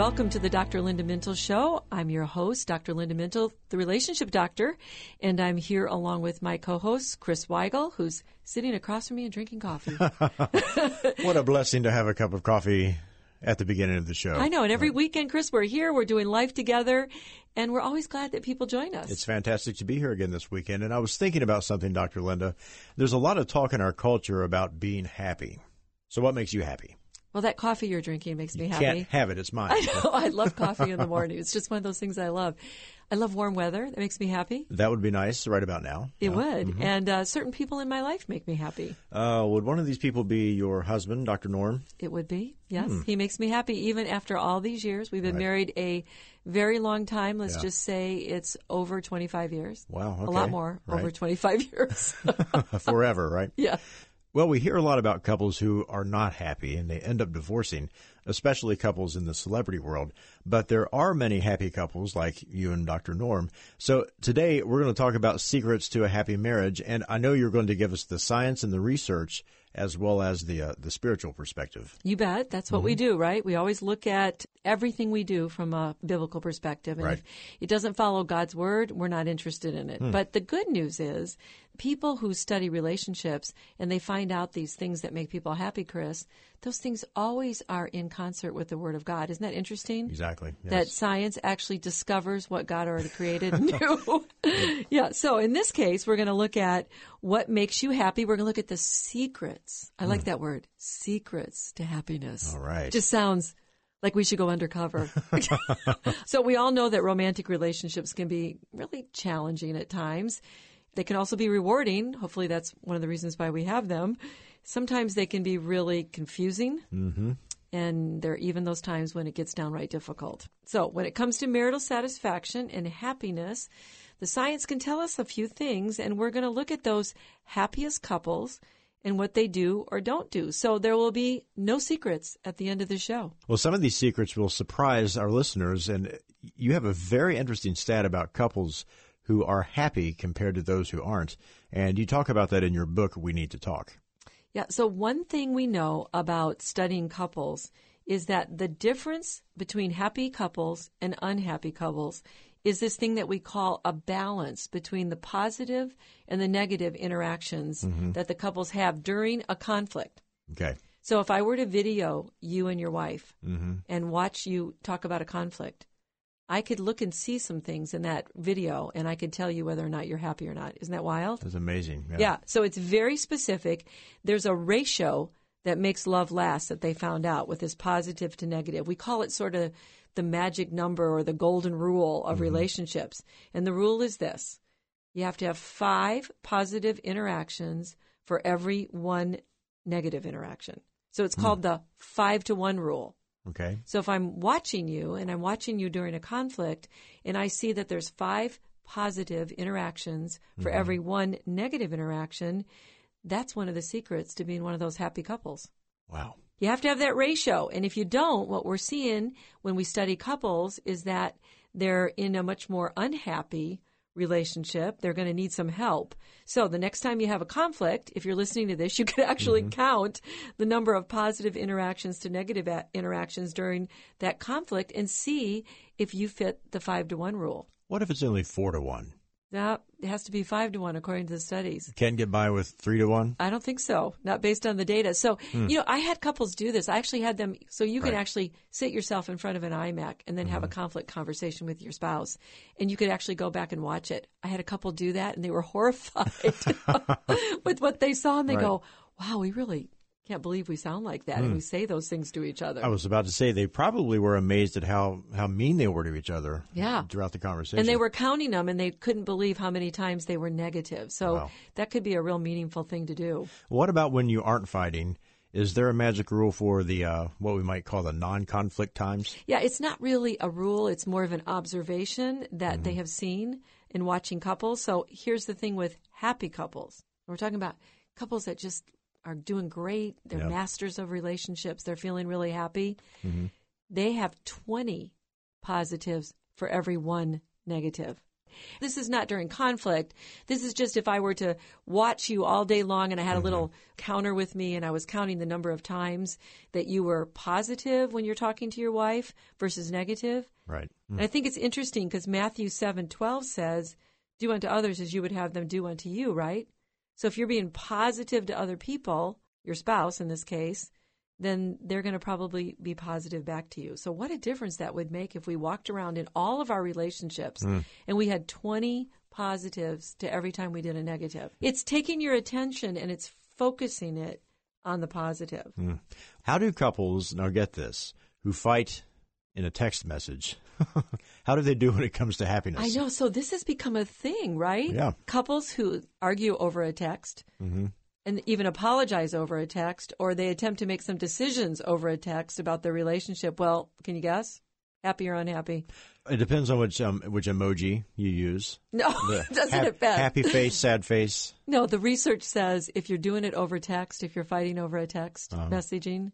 welcome to the Dr. Linda Mintle Show. I'm your host, Dr. Linda Mintle, the relationship doctor, and I'm here along with my co-host, Chris Weigel, who's sitting across from me and drinking coffee. what a blessing to have a cup of coffee at the beginning of the show. I know, and every right. weekend, Chris, we're here, we're doing life together, and we're always glad that people join us. It's fantastic to be here again this weekend, and I was thinking about something, Dr. Linda. There's a lot of talk in our culture about being happy. So what makes you happy? Well, that coffee you're drinking makes me you happy. Can't have it; it's mine. I know. I love coffee in the morning. It's just one of those things I love. I love warm weather. That makes me happy. That would be nice right about now. It yeah. would, mm-hmm. and uh, certain people in my life make me happy. Uh, would one of these people be your husband, Dr. Norm? It would be. Yes, hmm. he makes me happy even after all these years. We've been right. married a very long time. Let's yeah. just say it's over 25 years. Wow, okay. a lot more, right. over 25 years. Forever, right? Yeah. Well, we hear a lot about couples who are not happy and they end up divorcing, especially couples in the celebrity world. But there are many happy couples like you and Dr. Norm. So today we're going to talk about secrets to a happy marriage. And I know you're going to give us the science and the research as well as the uh, the spiritual perspective. You bet. That's what mm-hmm. we do, right? We always look at everything we do from a biblical perspective. And right. if it doesn't follow God's word, we're not interested in it. Hmm. But the good news is people who study relationships and they find out these things that make people happy, Chris, those things always are in concert with the Word of God. Isn't that interesting? Exactly. Yes. That science actually discovers what God already created and knew. yeah. So in this case, we're going to look at what makes you happy. We're going to look at the secrets. I like mm. that word, secrets to happiness. All right. Just sounds like we should go undercover. so we all know that romantic relationships can be really challenging at times. They can also be rewarding. Hopefully, that's one of the reasons why we have them. Sometimes they can be really confusing. Mm-hmm. And there are even those times when it gets downright difficult. So, when it comes to marital satisfaction and happiness, the science can tell us a few things, and we're going to look at those happiest couples and what they do or don't do. So there will be no secrets at the end of the show. Well, some of these secrets will surprise our listeners, and you have a very interesting stat about couples who are happy compared to those who aren't. And you talk about that in your book, We Need to Talk. Yeah. So, one thing we know about studying couples is that the difference between happy couples and unhappy couples is this thing that we call a balance between the positive and the negative interactions mm-hmm. that the couples have during a conflict. Okay. So, if I were to video you and your wife mm-hmm. and watch you talk about a conflict, I could look and see some things in that video and I could tell you whether or not you're happy or not. Isn't that wild? That's amazing. Yeah. yeah. So it's very specific. There's a ratio that makes love last that they found out with this positive to negative. We call it sort of the magic number or the golden rule of mm-hmm. relationships. And the rule is this. You have to have five positive interactions for every one negative interaction. So it's mm. called the five to one rule. Okay. So if I'm watching you and I'm watching you during a conflict and I see that there's five positive interactions for mm-hmm. every one negative interaction, that's one of the secrets to being one of those happy couples. Wow. You have to have that ratio. And if you don't, what we're seeing when we study couples is that they're in a much more unhappy relationship. They're going to need some help. So the next time you have a conflict, if you're listening to this, you could actually mm-hmm. count the number of positive interactions to negative a- interactions during that conflict and see if you fit the five to one rule. What if it's only four to one? That it has to be five to one according to the studies. Can get by with three to one? I don't think so. Not based on the data. So, hmm. you know, I had couples do this. I actually had them, so you can right. actually sit yourself in front of an iMac and then mm-hmm. have a mm-hmm. conflict conversation with your spouse. And you could actually go back and watch it. I had a couple do that and they were horrified with what they saw and they right. go, wow, we really can't believe we sound like that mm. and hmm. we say those things to each other. I was about to say they probably were amazed at how, how mean they were to each other yeah. throughout the conversation. And they were counting them and they couldn't believe how many times they were negative. So wow. that could be a real meaningful thing to do. What about when you aren't fighting? Is there a magic rule for the uh, what we might call the non-conflict times? Yeah, it's not really a rule. It's more of an observation that mm-hmm. they have seen in watching couples. So here's the thing with happy couples. We're talking about couples that just are doing great. They're yep. masters of relationships. They're feeling really happy. Mm-hmm. They have 20 positives for every one negative. This is not during conflict. This is just if I were to watch you all day long and I had a little counter with me and I was counting the number of times that you were positive when you're talking to your wife versus negative. Right. And I think it's interesting because Matthew 7:12 says, "Do unto others as you would have them do unto you," right? So if you're being positive to other people, your spouse in this case, then they're going to probably be positive back to you. So what a difference that would make if we walked around in all of our relationships mm. and we had 20 positives to every time we did a negative. It's taking your attention and it's focusing it on the positive. Mm. How do couples, now get this, who fight in a text message, how do they do when it comes to happiness? I know. So this has become a thing, right? Yeah. Couples who argue over a text and even apologize over a text, or they attempt to make some decisions over a text about their relationship. Well, can you guess? Happy or unhappy? It depends on which um, which emoji you use. No, The doesn't hap- it bet? Happy face, sad face. No, the research says if you're doing it over text, if you're fighting over a text messaging,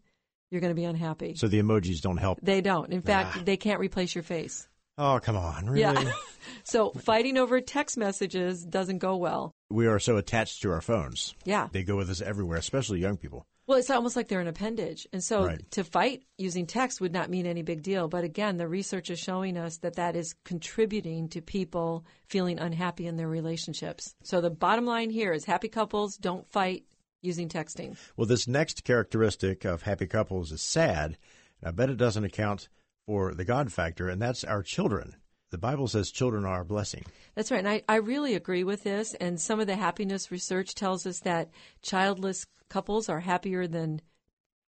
you're going to be unhappy. So the emojis don't help. they don't. In fact, ah. they can't replace your face. Oh, come on, really? Yeah. so fighting over text messages doesn't go well. we are so attached to our phones. Yeah. They go with us everywhere, especially young people. Well, it's almost like they're an appendage. And so Right. to fight using text would not mean any big deal. But again, the research is showing us that that is contributing to people feeling unhappy in their relationships. So the bottom line here is happy couples don't fight using texting. Well, this next characteristic of happy couples is sad. I bet it doesn't account for the God factor, and that's our children. The Bible says children are a blessing. That's right. And I, I really agree with this. And some of the happiness research tells us that childless couples are happier than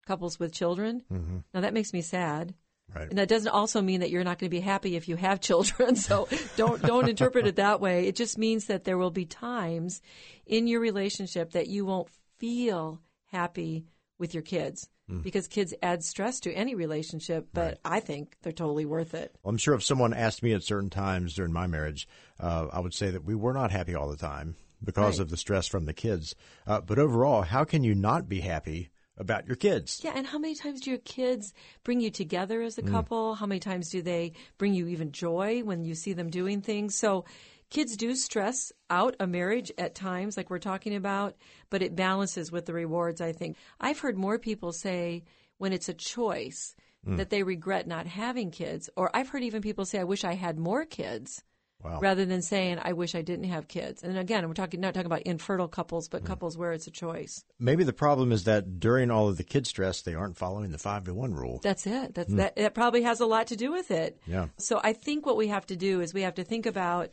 couples with children. Mm-hmm. Now, that makes me sad. Right. And that doesn't also mean that you're not going to be happy if you have children. So don't don't interpret it that way. It just means that there will be times in your relationship that you won't feel happy with your kids because kids add stress to any relationship. But I think they're totally worth it. Well, I'm sure if someone asked me at certain times during my marriage, uh, I would say that we were not happy all the time because Right. of the stress from the kids. Uh, but overall, how can you not be happy about your kids? Yeah, and how many times do your kids bring you together as a couple? How many times do they bring you even joy when you see them doing things? So kids do stress out a marriage at times, like we're talking about, but it balances with the rewards, I think. I've heard more people say when it's a choice hmm. that they regret not having kids, or I've heard even people say, I wish I had more kids. Wow. Rather than saying, I wish I didn't have kids. And again, we're talking not talking about infertile couples, but hmm. couples where it's a choice. Maybe the problem is that during all of the kid stress, they aren't following the five to one rule. That's it. That's hmm. that. That probably has a lot to do with it. Yeah. So I think what we have to do is we have to think about,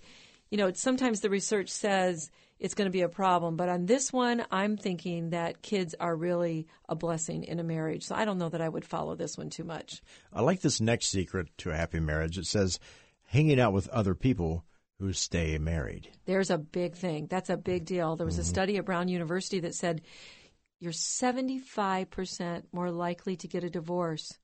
you know, sometimes the research says it's going to be a problem, but on this one, I'm thinking that kids are really a blessing in a marriage. So I don't know that I would follow this one too much. I like this next secret to a happy marriage. It says hanging out with other people who stay married. There's a big thing. That's a big deal. There was a study at Brown University that said you're 75% more likely to get a divorce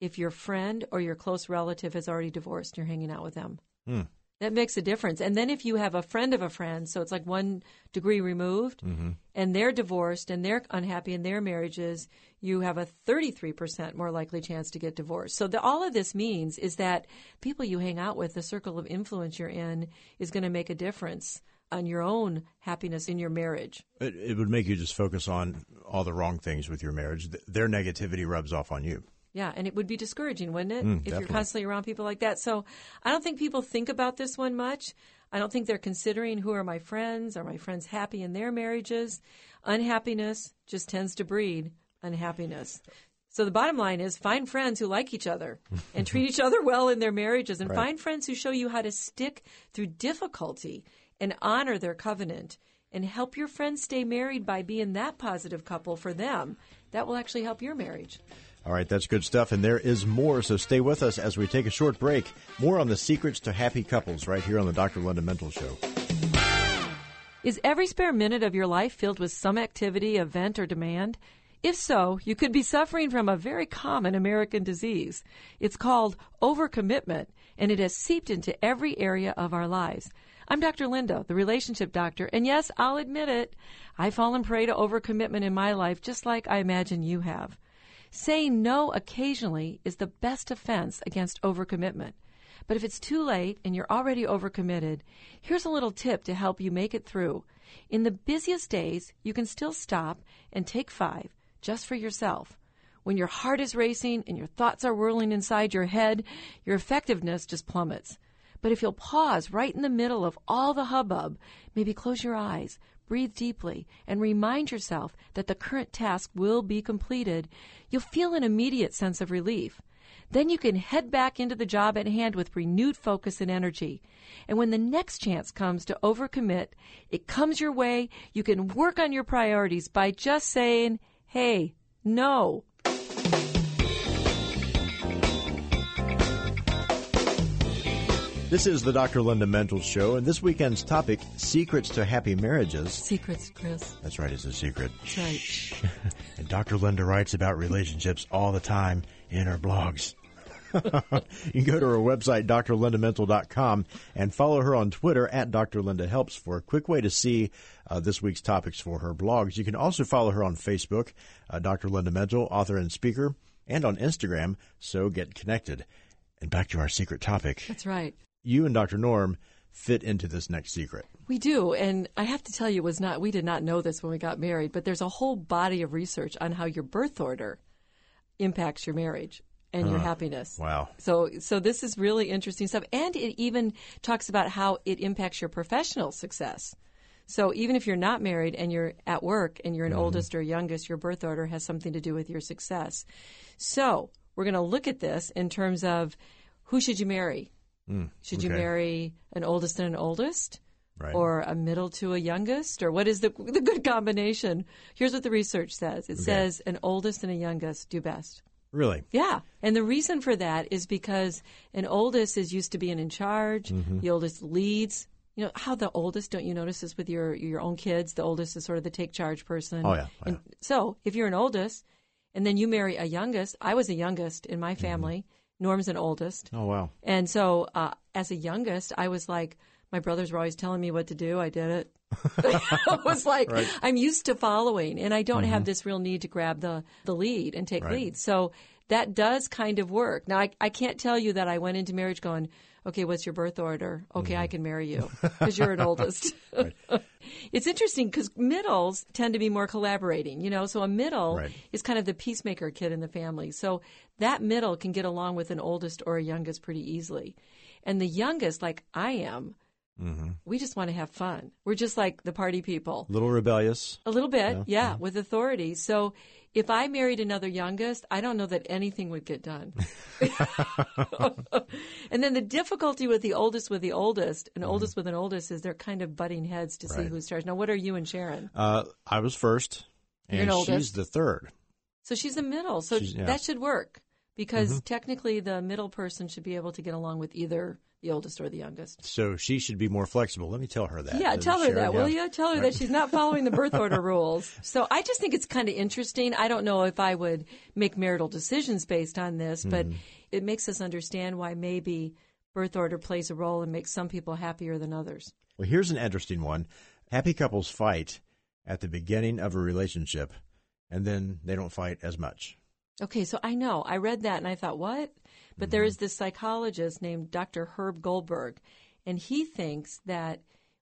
if your friend or your close relative has already divorced and you're hanging out with them. Hmm. That makes a difference. And then if you have a friend of a friend, so it's like one degree removed, mm-hmm. and they're divorced and they're unhappy in their marriages, you have a 33% more likely chance to get divorced. So the, all of this means is that people you hang out with, the circle of influence you're in, is going to make a difference on your own happiness in your marriage. It, it would make you just focus on all the wrong things with your marriage. Th- Their negativity rubs off on you. Yeah, and it would be discouraging, wouldn't it? Mm, if definitely. you're constantly around people like that. So I don't think people think about this one much. I don't think they're considering who are my friends. Are my friends happy in their marriages? Unhappiness just tends to breed unhappiness. So the bottom line is find friends who like each other and treat each other well in their marriages and find friends who show you how to stick through difficulty and honor their covenant and help your friends stay married by being that positive couple for them. That will actually help your marriage. All right, that's good stuff. And there is more, so stay with us as we take a short break. More on the secrets to happy couples right here on the Dr. Linda Mintle Show. Is every spare minute of your life filled with some activity, event, or demand? If so, you could be suffering from a very common American disease. It's called overcommitment, and it has seeped into every area of our lives. I'm Dr. Linda, the relationship doctor, and yes, I'll admit it, I've fallen prey to overcommitment in my life just like I imagine you have. Saying no occasionally is the best defense against overcommitment. But if it's too late and you're already overcommitted, here's a little tip to help you make it through. In the busiest days, you can still stop and take five just for yourself. When your heart is racing and your thoughts are whirling inside your head, your effectiveness just plummets. But if you'll pause right in the middle of all the hubbub, maybe close your eyes, breathe deeply, and remind yourself that the current task will be completed, you'll feel an immediate sense of relief. Then you can head back into the job at hand with renewed focus and energy. And when the next chance comes to overcommit, it comes your way, you can work on your priorities by just saying, hey, no. This is the Dr. Linda Mintle Show, and this weekend's topic, Secrets to Happy Marriages. Secrets, Chris. That's right, it's a secret. That's right. and Dr. Linda writes about relationships all the time in her blogs. you can go to her website, drlindamintle.com, and follow her on Twitter at Dr. Linda Helps for a quick way to see uh, this week's topics for her blogs. You can also follow her on Facebook, uh, Dr. Linda Mintle, author and speaker, and on Instagram, so get connected. And back to our secret topic. That's right you and Dr. Norm fit into this next secret. We do, and I have to tell you, was not we did not know this when we got married, but there's a whole body of research on how your birth order impacts your marriage and your happiness. Wow. So so this is really interesting stuff and it even talks about how it impacts your professional success. So even if you're not married and you're at work and you're an mm-hmm. oldest or youngest, your birth order has something to do with your success. So, we're going to look at this in terms of who should you marry? Mm, Should okay. you marry an oldest and an oldest? Right. Or a middle to a youngest? Or what is the, the good combination? Here's what the research says it okay. says an oldest and a youngest do best. Really? Yeah. And the reason for that is because an oldest is used to being in charge, mm-hmm. the oldest leads. You know how the oldest, don't you notice this with your your own kids? The oldest is sort of the take charge person. Oh yeah. Oh, and so if you're an oldest and then you marry a youngest, I was a youngest in my mm-hmm. family. Mm-hmm Norm's an oldest. Oh wow! And so, uh, as a youngest, I was like, my brothers were always telling me what to do. I did it. I was like, right. I'm used to following, and I don't mm-hmm. have this real need to grab the the lead and take right. lead. So that does kind of work. Now, I, I can't tell you that I went into marriage going, okay, what's your birth order? Okay, mm-hmm. I can marry you because you're an oldest. it's interesting because middles tend to be more collaborating, you know, so a middle right. is kind of the peacemaker kid in the family. So that middle can get along with an oldest or a youngest pretty easily. And the youngest, like I am, Mm-hmm. We just want to have fun. We're just like the party people. A little rebellious. A little bit, yeah, yeah, yeah, with authority. So if I married another youngest, I don't know that anything would get done. and then the difficulty with the oldest with the oldest and mm-hmm. oldest with an oldest is they're kind of butting heads to right. see who's charged. Now, what are you and Sharon? Uh, I was first, and she's the third. So she's the middle. So yeah. that should work because mm-hmm. technically the middle person should be able to get along with either the oldest or the youngest. So she should be more flexible. Let me tell her that. Yeah, tell her that, will you? Tell her that she's not following the birth order rules. So I just think it's kind of interesting. I don't know if I would make marital decisions based on this, but mm-hmm. it makes us understand why maybe birth order plays a role and makes some people happier than others. Well, here's an interesting one. Happy couples fight at the beginning of a relationship and then they don't fight as much. Okay, so I know. I read that and I thought, what? But mm-hmm. there is this psychologist named Dr. Herb Goldberg, and he thinks that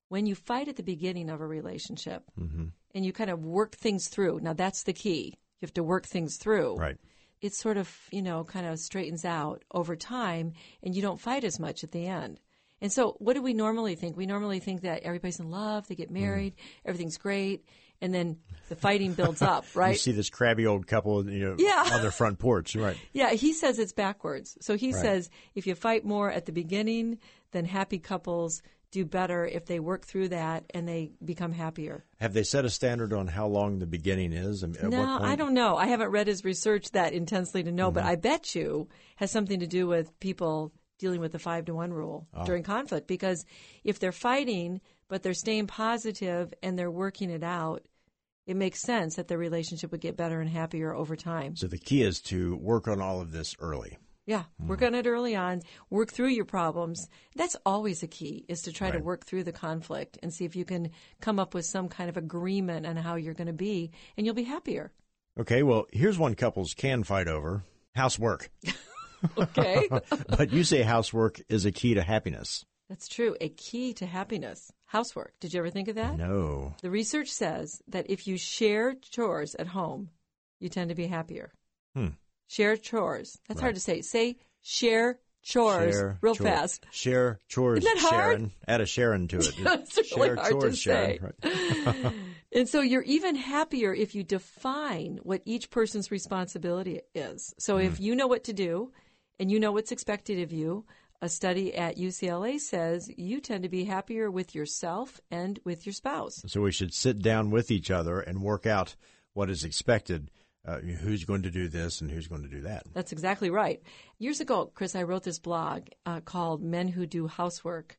when you fight at the beginning of a relationship mm-hmm. and you kind of work things through, now that's the key. You have to work things through. Right. It sort of, you know, kind of straightens out over time and you don't fight as much at the end. And so, what do we normally think? We normally think that everybody's in love, they get mm-hmm. married, mm. everything's great, and then the fighting builds up, right? you see this crabby old couple, you know, yeah. on their front porch, right? Yeah, he says it's backwards. So he right. says if you fight more at the beginning, then happy couples do better if they work through that and they become happier. Have they set a standard on how long the beginning is? no, I don't know. I haven't read his research that intensely to know, mm-hmm. but I bet you has something to do with people dealing with the five to one rule oh. during conflict because if they're fighting but they're staying positive and they're working it out, it makes sense that the relationship would get better and happier over time. So the key is to work on all of this early. Yeah, mm. work on it early on. Work through your problems. That's always a key is to try right. to work through the conflict and see if you can come up with some kind of agreement on how you're going to be, and you'll be happier. Okay, well, here's one couples can fight over housework. Okay. but you say housework is a key to happiness. That's true. A key to happiness. Housework. Did you ever think of that? No. The research says that if you share chores at home, you tend to be happier. Hmm. Share chores. That's hard to say. Say share chores Share real chore- fast. Share chores, Isn't that hard? Sharon. Add a Sharon to it. It's really Share hard chores, Sharon. say. Right. And so you're even happier if you define what each person's responsibility is. So if you know what to do and you know what's expected of you, a study at UCLA says you tend to be happier with yourself and with your spouse. So we should sit down with each other and work out what is expected. Uh, who's going to do this and who's going to do that? That's exactly right. Years ago, Chris, I wrote this blog uh, called Men Who Do Housework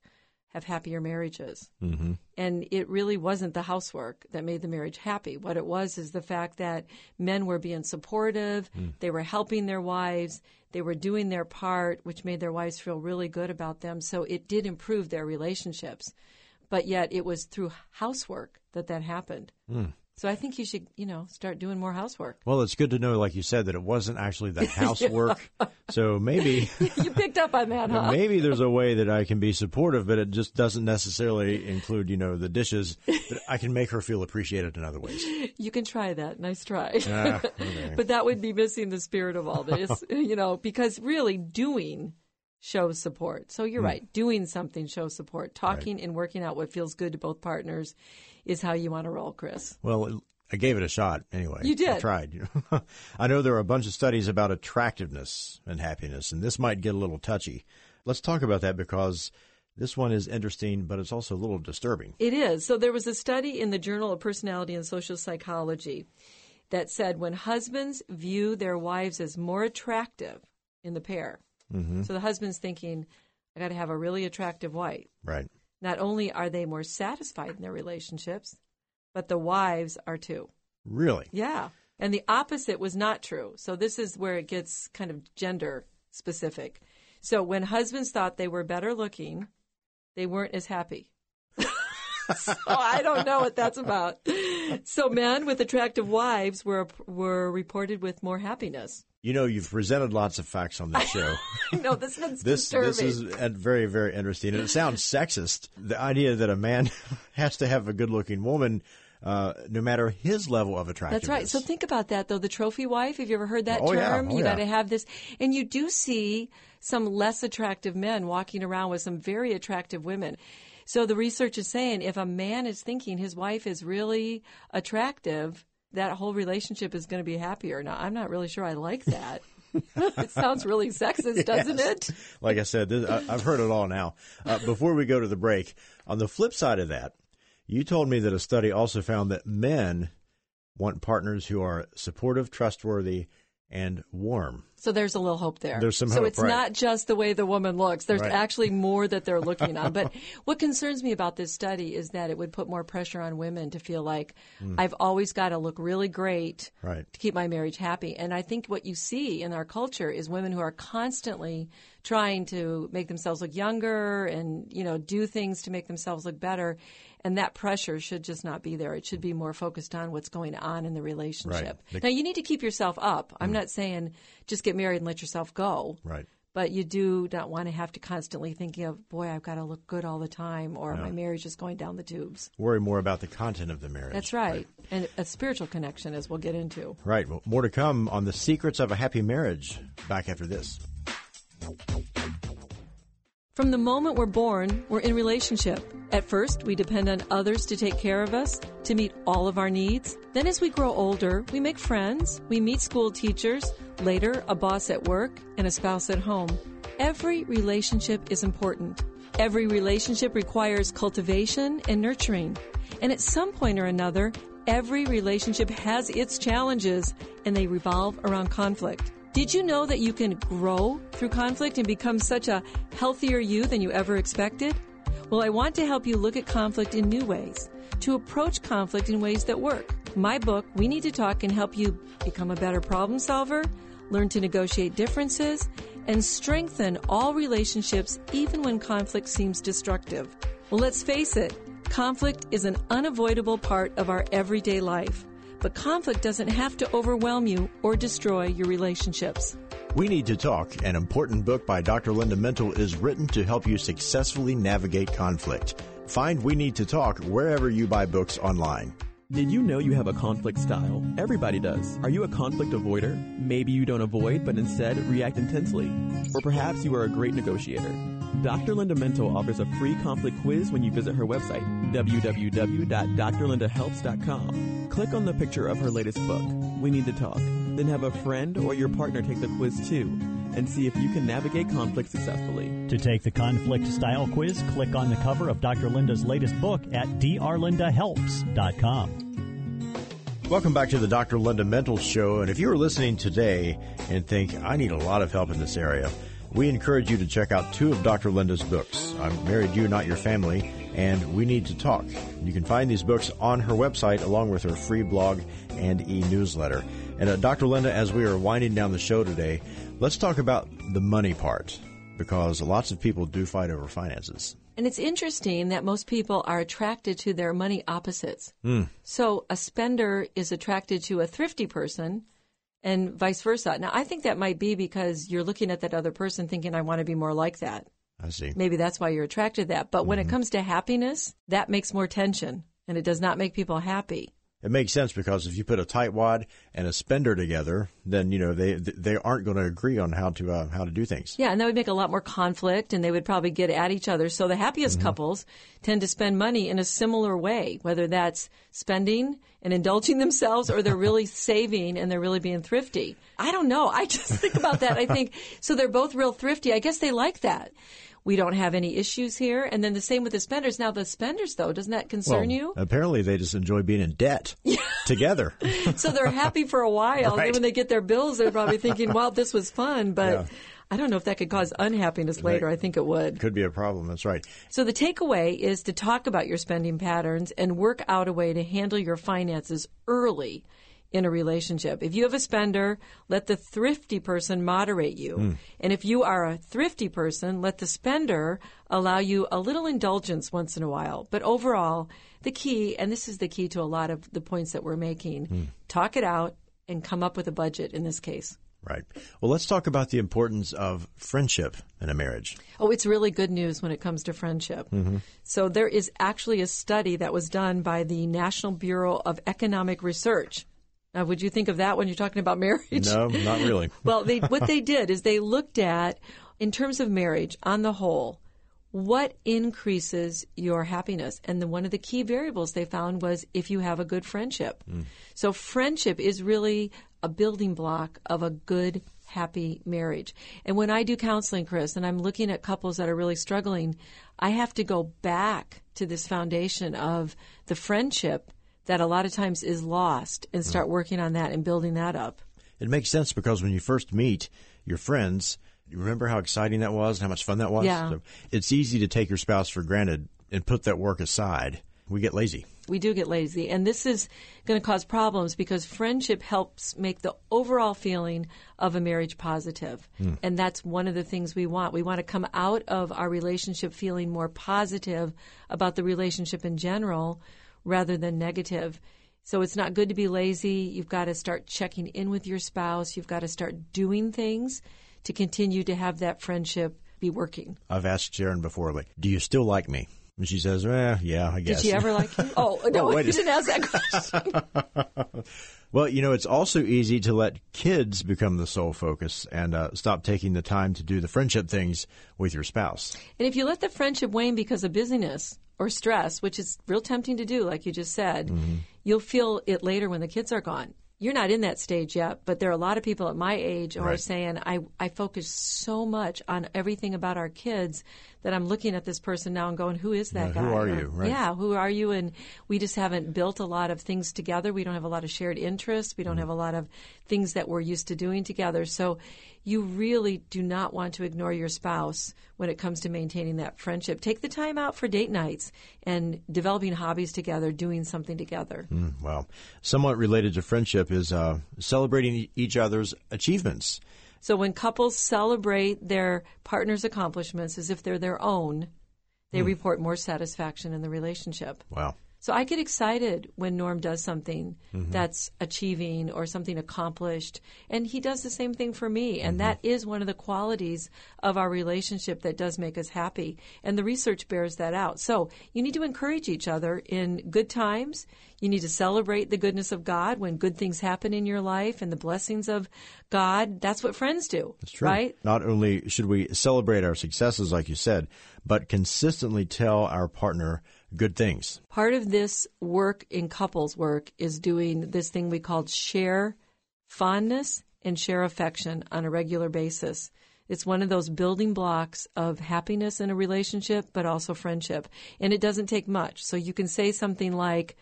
Have Happier Marriages. Mm-hmm. And it really wasn't the housework that made the marriage happy. What it was is the fact that men were being supportive, they were helping their wives, they were doing their part, which made their wives feel really good about them. So it did improve their relationships. But yet it was through housework that that happened. So I think you should, you know, start doing more housework. Well, it's good to know, like you said, that it wasn't actually the housework. So maybe, you picked up on that, huh? maybe there's a way that I can be supportive, but it just doesn't necessarily include, you know, the dishes. But I can make her feel appreciated in other ways. You can try that. Nice try. Ah, okay. but that would be missing the spirit of all this, you know, because really doing shows support. So you're right. Doing something shows support. Talking and working out what feels good to both partners is how you want to roll, Chris. Well, I gave it a shot anyway. You did. I tried. I know there are a bunch of studies about attractiveness and happiness, and this might get a little touchy. Let's talk about that because this one is interesting, but it's also a little disturbing. It is. So there was a study in the Journal of Personality and Social Psychology that said when husbands view their wives as more attractive in the pair, Mm-hmm. so the husband's thinking, I got to have a really attractive wife. Right. Not only are they more satisfied in their relationships, but the wives are too. Really? Yeah. And the opposite was not true. So this is where it gets kind of gender specific. So when husbands thought they were better looking, they weren't as happy. so I don't know what that's about. So men with attractive wives were were reported with more happiness. You know, you've presented lots of facts on this show. no, this one's this disturbing. this is very very interesting, and it sounds sexist. The idea that a man has to have a good looking woman, uh, no matter his level of attraction. That's right. So think about that, though. The trophy wife. Have you ever heard that Oh, yeah. term? Oh, you yeah. got to have this, and you do see some less attractive men walking around with some very attractive women. So the research is saying if a man is thinking his wife is really attractive, that whole relationship is going to be happier. Now, I'm not really sure I like that. it sounds really sexist, doesn't it? like I said, this, I, I've heard it all now. Uh, before we go to the break, on the flip side of that, you told me that a study also found that men want partners who are supportive, trustworthy, and warm. So there's a little hope there. There's some so hope, it's right. not just the way the woman looks. There's Right. actually more that they're looking on. But what concerns me about this study is that it would put more pressure on women to feel like mm. I've always got to look really great. Right. to keep my marriage happy. And I think what you see in our culture is women who are constantly trying to make themselves look younger and, you know, do things to make themselves look better. And that pressure should just not be there. It should be more focused on what's going on in the relationship. The- Now, you need to keep yourself up. I'm mm. not saying just get married and let yourself go. Right. But you do not want to have to constantly thinking of, boy, I've got to look good all the time, or my marriage is going down the tubes. Worry more about the content of the marriage. That's right. And a spiritual connection, as we'll get into. Right. Well, more to come on the secrets of a happy marriage. Back after this. From the moment we're born, we're in relationship. At first, we depend on others to take care of us, to meet all of our needs. Then as we grow older, we make friends, we meet school teachers, later a boss at work, and a spouse at home. Every relationship is important. Every relationship requires cultivation and nurturing. And at some point or another, every relationship has its challenges, and they revolve around conflict. Did you know that you can grow through conflict and become such a healthier you than you ever expected? Well, I want to help you look at conflict in new ways, to approach conflict in ways that work. My book, We Need to Talk, can help you become a better problem solver, learn to negotiate differences, and strengthen all relationships even when conflict seems destructive. Well, let's face it, conflict is an unavoidable part of our everyday life. But conflict doesn't have to overwhelm you or destroy your relationships. We Need to Talk, an important book by Dr. Linda Mintle, is written to help you successfully navigate conflict. Find We Need to Talk wherever you buy books online. Did you know you have a conflict style? Everybody does. Are you a conflict avoider? Maybe you don't avoid, but instead react intensely. Or perhaps you are a great negotiator. Dr. Linda Mintle offers a free conflict quiz when you visit her website, www.drlindahelps.com. Click on the picture of her latest book, We Need to Talk. Then have a friend or your partner take the quiz too and see if you can navigate conflict successfully. To take the conflict style quiz, click on the cover of Dr. Linda's latest book at drlindahelps.com. Welcome back to the Dr. Linda Mintle Show. And if you are listening today and think, I need a lot of help in this area, we encourage you to check out two of Dr. Linda's books. I'm Married You, Not Your Family, and We Need to Talk. You can find these books on her website along with her free blog and e-newsletter. And uh, Dr. Linda, as we are winding down the show today, let's talk about the money part because lots of people do fight over finances. And it's interesting that most people are attracted to their money opposites. Mm. So a spender is attracted to a thrifty person and vice versa. Now, I think that might be because you're looking at that other person thinking, I want to be more like that. I see. Maybe that's why you're attracted to that. But mm-hmm. when it mm-hmm. comes to happiness, that makes more tension and it does not make people happy it makes sense because if you put a tightwad and a spender together, then you know they they aren't going to agree on how to uh, how to do things. Yeah, and that would make a lot more conflict, and they would probably get at each other. So the happiest mm-hmm. couples tend to spend money in a similar way, whether that's spending and indulging themselves, or they're really saving and they're really being thrifty. I don't know. I just think about that. I think so. They're both real thrifty. I guess they like that we don't have any issues here. And then the same with the spenders. Now, the spenders, though, doesn't that concern well, you? Apparently, they just enjoy being in debt together. so they're happy for a while. Right. And then when they get their bills, they're probably thinking, well, this was fun. But yeah. I don't know if that could cause unhappiness later. I think it would. Could be a problem. That's right. So the takeaway is to talk about your spending patterns and work out a way to handle your finances early in a relationship. If you have a spender, let the thrifty person moderate you. Mm. And if you are a thrifty person, let the spender allow you a little indulgence once in a while. But overall, the key, and this is the key to a lot of the points that we're making, mm. talk it out and come up with a budget in this case. Right. Well, let's talk about the importance of friendship in a marriage. Oh, it's really good news when it comes to friendship. Mm-hmm. So, there is actually a study that was done by the National Bureau of Economic Research uh, would you think of that when you're talking about marriage? No, not really. well, they, what they did is they looked at, in terms of marriage on the whole, what increases your happiness? And the, one of the key variables they found was if you have a good friendship. Mm. So friendship is really a building block of a good, happy marriage. And when I do counseling, Chris, and I'm looking at couples that are really struggling, I have to go back to this foundation of the friendship that a lot of times is lost and start working on that and building that up. It makes sense because when you first meet your friends, you remember how exciting that was and how much fun that was? Yeah. So it's easy to take your spouse for granted and put that work aside. We get lazy. We do get lazy. And this is going to cause problems because friendship helps make the overall feeling of a marriage positive. Mm. And that's one of the things we want. We want to come out of our relationship feeling more positive about the relationship in general rather than negative. So it's not good to be lazy. You've got to start checking in with your spouse. You've got to start doing things to continue to have that friendship be working. I've asked Sharon before, like, do you still like me? And she says, eh, yeah, I guess. Did she ever like you? Oh, no, oh, you didn't ask that question. well, you know, it's also easy to let kids become the sole focus and uh, stop taking the time to do the friendship things with your spouse. And if you let the friendship wane because of busyness, or stress, which is real tempting to do, like you just said, mm-hmm. you'll feel it later when the kids are gone. You're not in that stage yet, but there are a lot of people at my age who right. are saying, I, I focus so much on everything about our kids that I'm looking at this person now and going, who is that yeah, guy? Who are you? Right. Yeah, who are you? And we just haven't built a lot of things together. We don't have a lot of shared interests. We don't mm. have a lot of things that we're used to doing together. So you really do not want to ignore your spouse when it comes to maintaining that friendship. Take the time out for date nights and developing hobbies together, doing something together. Mm, wow. Somewhat related to friendship is uh, celebrating each other's achievements. So when couples celebrate their partner's accomplishments as if they're their own, they mm. report more satisfaction in the relationship. Wow. So I get excited when Norm does something mm-hmm. that's achieving or something accomplished. And he does the same thing for me. And mm-hmm. that is one of the qualities of our relationship that does make us happy. And the research bears that out. So you need to encourage each other in good times. You need to celebrate the goodness of God when good things happen in your life and the blessings of God. That's what friends do. That's true. Right? Not only should we celebrate our successes, like you said, but consistently tell our partner good things. Part of this work in couples work is doing this thing we call share fondness and share affection on a regular basis. It's one of those building blocks of happiness in a relationship, but also friendship. And it doesn't take much. So you can say something like,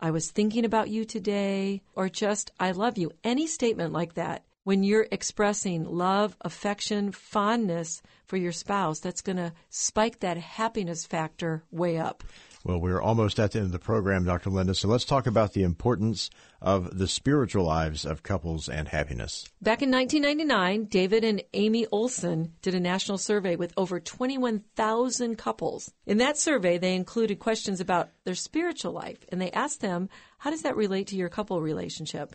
I was thinking about you today, or just, I love you. Any statement like that when you're expressing love, affection, fondness for your spouse, that's going to spike that happiness factor way up. Well, we're almost at the end of the program, Dr. Linda, so let's talk about the importance of the spiritual lives of couples and happiness. Back in 1999, David and Amy Olson did a national survey with over 21,000 couples. In that survey, they included questions about their spiritual life, and they asked them, how does that relate to your couple relationship?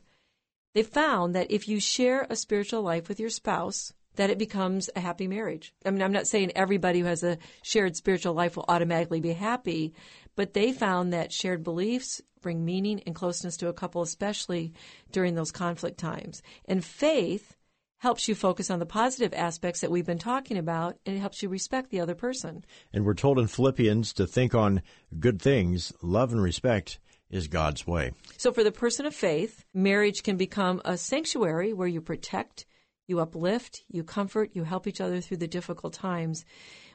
They found that if you share a spiritual life with your spouse, that it becomes a happy marriage. I mean, I'm not saying everybody who has a shared spiritual life will automatically be happy, but they found that shared beliefs bring meaning and closeness to a couple, especially during those conflict times. And faith helps you focus on the positive aspects that we've been talking about, and it helps you respect the other person. And we're told in Philippians to think on good things, love and respect is God's way. So, for the person of faith, marriage can become a sanctuary where you protect, you uplift, you comfort, you help each other through the difficult times.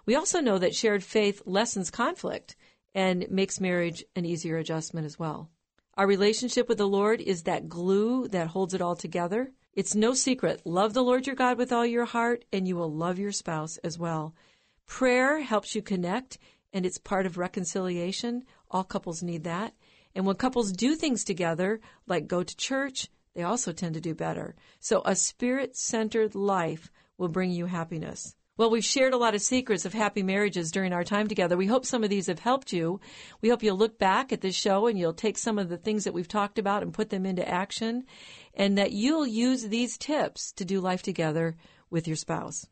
We also know that shared faith lessens conflict and makes marriage an easier adjustment as well. Our relationship with the Lord is that glue that holds it all together. It's no secret. Love the Lord your God with all your heart, and you will love your spouse as well. Prayer helps you connect, and it's part of reconciliation. All couples need that. And when couples do things together, like go to church, they also tend to do better. So a spirit centered life will bring you happiness. Well, we've shared a lot of secrets of happy marriages during our time together. We hope some of these have helped you. We hope you'll look back at this show and you'll take some of the things that we've talked about and put them into action, and that you'll use these tips to do life together with your spouse.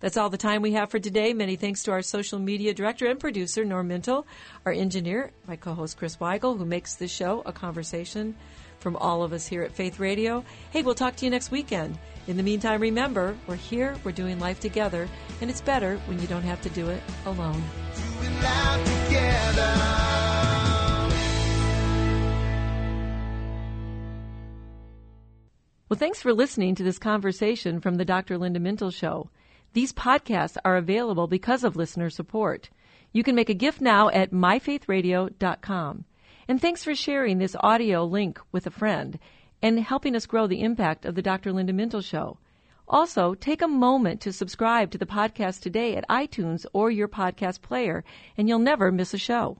That's all the time we have for today. Many thanks to our social media director and producer, Norm Mintle, our engineer, my co host, Chris Weigel, who makes this show a conversation from all of us here at Faith Radio. Hey, we'll talk to you next weekend. In the meantime, remember, we're here, we're doing life together, and it's better when you don't have to do it alone. Well, thanks for listening to this conversation from the Dr. Linda Mintle Show. These podcasts are available because of listener support. You can make a gift now at myfaithradio.com. And thanks for sharing this audio link with a friend and helping us grow the impact of the Dr. Linda Mintle Show. Also, take a moment to subscribe to the podcast today at iTunes or your podcast player, and you'll never miss a show.